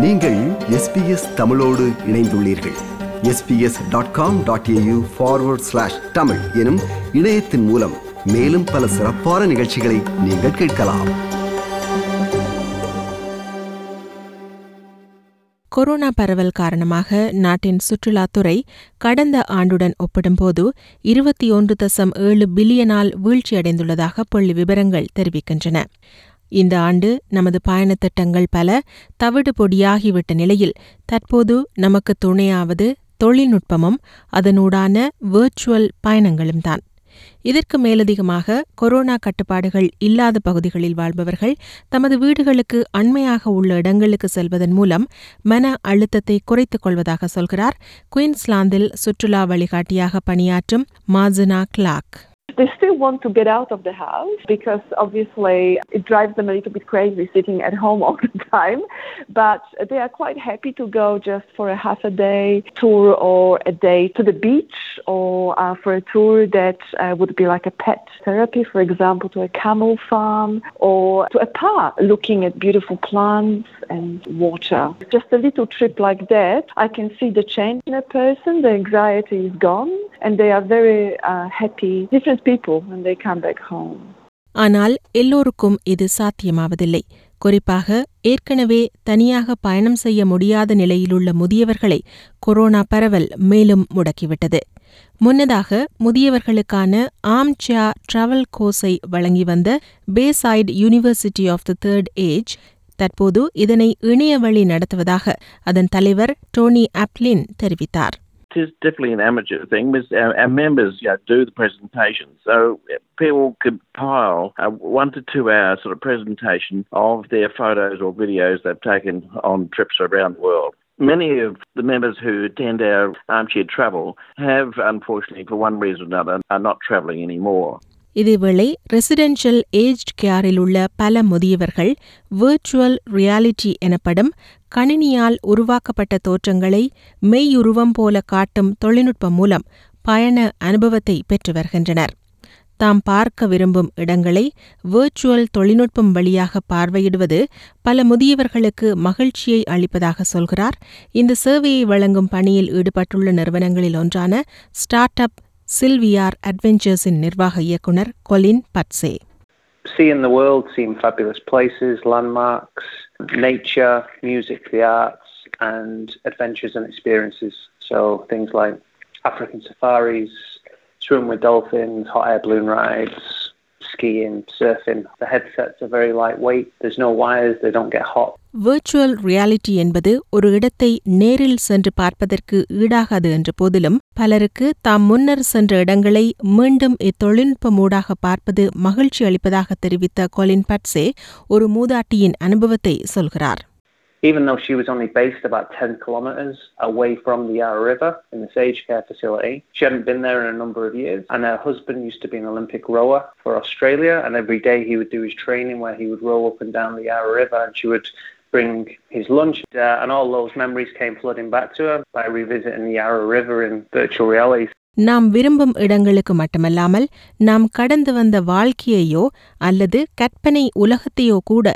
நீங்கள் எஸ்பிஎஸ் தமிழோடு இணைந்துள்ளீர்கள். SBS dot com dot AU forward slash Tamil எனும் இணையத்தின் மூலம் மேலும் பல சிறப்பான நிகழ்ச்சிகளை நீங்கள் கேட்கலாம். கொரோனா பரவல் காரணமாக நாட்டின் சுற்றுலாத்துறை கடந்த ஆண்டுடன் ஒப்பிடும்போது இருபத்தி ஒன்று தசம் ஏழு பில்லியனால் வீழ்ச்சியடைந்துள்ளதாக புள்ளி விவரங்கள் தெரிவிக்கின்றன. இந்த ஆண்டு நமது பயணத் திட்டங்கள் பல தவிடு பொடியாகிவிட்ட நிலையில் தற்போது நமக்கு துணையாவது தொழில்நுட்பமும் அதனூடான வேர்ச்சுவல் பயணங்களும் தான். இதற்கு மேலதிகமாக கொரோனா கட்டுப்பாடுகள் இல்லாத பகுதிகளில் வாழ்பவர்கள் தமது வீடுகளுக்கு அண்மையாக உள்ள இடங்களுக்கு செல்வதன் மூலம் மன அழுத்தத்தை குறைத்துக் கொள்வதாக சொல்கிறார் குயின்ஸ்லாந்தில் சுற்றுலா வழிகாட்டியாக பணியாற்றும் Marjana Clark They still want to get out of the house because obviously it drives them a little bit crazy sitting at home all the time. But they are quite happy to go just for a half a day tour or a day to the beach or uh, for a tour that uh, would be like a pet therapy, for example, to a camel farm or to a park looking at beautiful plants and water. Just a little trip like that, I can see the change in a person. The anxiety is gone and they are very uh, happy. Different people when they come back home. ஆனால் எல்லோருக்கும் இது சாத்தியமாவதில்லை குறிப்பாக ஏற்கனவே தனியாக பயணம் செய்ய முடியாத நிலையிலுள்ள முதியவர்களை கொரோனா பரவல் மேலும் முடக்கிவிட்டது முன்னதாக முதியவர்களுக்கான ஆம் சியா டிராவல் கோர்ஸை வழங்கி வந்த Bayside University of the Third Age தற்போது இதனை இணைய வழி நடத்துவதாக அதன் தலைவர் டோனி அப்லின் தெரிவித்தார் It is definitely an amateur thing. Our, our members you know, do the presentation, so people compile a one to two hour sort of presentation of their photos or videos they've taken on trips around the world. Many of the members who attend our armchair travel have, unfortunately, for one reason or another, are not travelling anymore. இதேவேளை residential aged கேரில் உள்ள பல முதியவர்கள் virtual reality எனப்படும் கணினியால் உருவாக்கப்பட்ட தோற்றங்களை மெய்யுருவம் போல காட்டும் தொழில்நுட்பம் மூலம் பயண அனுபவத்தை பெற்று வருகின்றனர். தாம் பார்க்க விரும்பும் இடங்களை விர்ச்சுவல் தொழில்நுட்பம் வழியாக பார்வையிடுவது பல முதியவர்களுக்கு மகிழ்ச்சியை அளிப்பதாக சொல்கிறார். இந்த சேவையை வழங்கும் பணியில் ஈடுபட்டுள்ள நிறுவனங்களில் ஒன்றான ஸ்டார்ட் அப் சில்வியார் அட்வென்ச்சர்ஸின் நிர்வாக இயக்குனர் கொலின் பட்சே seeing the world, seeing fabulous places, landmarks, nature, music, the arts, and adventures and experiences. So things like African safaris, swim with dolphins, hot air balloon rides, skiing, surfing. The headsets are very lightweight. There's no wires. They don't get hot. Virtual reality என்பது ஒரு இடத்தை நேரில் சென்று பார்ப்பதற்கு ஈடாகாது என்ற போதிலும் பலருக்கு தாம் முன்னர் சென்ற இடங்களை மீண்டும் இத்தொழில்நுட்பமூடாக பார்ப்பது மகிழ்ச்சி அளிப்பதாக தெரிவித்த கொலின் பட்சே ஒரு மூதாட்டியின் அனுபவத்தை சொல்கிறார் Even though she was only based about 10 kilometres away from the Yarra River in this aged care facility, she hadn't been there in a number of years. And her husband used to be an Olympic rower for Australia, and every day he would do his training where he would row up and down the Yarra River, and she would bring his lunch. Uh, and all those memories came flooding back to her by revisiting the Yarra River in virtual reality. நாம் விரும்பும் இடங்களுக்கு மட்டுமல்லாமல் நாம் கடந்து வந்த வாழ்க்கையையோ அல்லது கற்பனை உலகத்தையோ கூட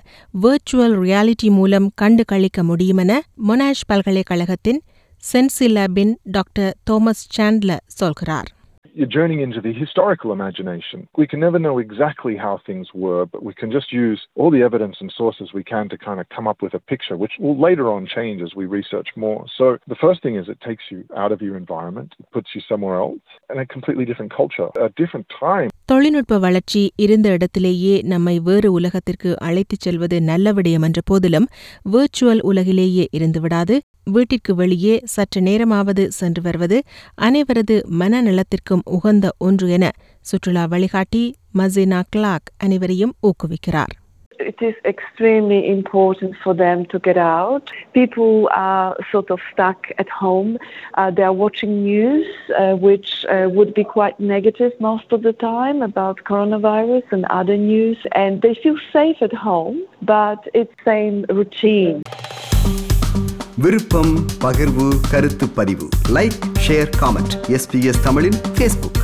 வர்ச்சுவல் ரியாலிட்டி மூலம் கண்டு கழிக்க முடியுமென மொனாஷ் பல்கலைக்கழகத்தின் சென்சிலபின் டாக்டர் தோமஸ் சாண்ட்லர் சொல்கிறார். You're journeying into the historical imagination. We can never know exactly how things were, but we can just use all the evidence and sources we can to kind of come up with a picture, which will later on change as we research more. So the first thing is it takes you out of your environment, it puts you somewhere else, in a completely different culture, a different time. தொழில்நுட்ப வளர்ச்சி இருந்த இடத்திலேயே நம்மை வேறு உலகத்திற்கு அழைத்துச் செல்வது நல்ல விடயம் என்ற போதிலும் விர்ச்சுவல் உலகிலேயே இருந்துவிடாது வீட்டிற்கு வெளியே சற்று நேரமாவது சென்று வருவது அனைவரது மனநலத்திற்கும் உகந்த ஒன்று என சுற்றுலா வழிகாட்டி மசினா கிளாக் அனைவரையும் ஊக்குவிக்கிறார். It is extremely important for them to get out. People are sort of stuck at home. Uh, they are watching news, uh, which uh, would be quite negative most of the time about coronavirus and other news, and they feel safe at home, but it's same routine. விருப்பம் பகிர்வு கருத்து பதிவு like share comment SBS தமிழின் Facebook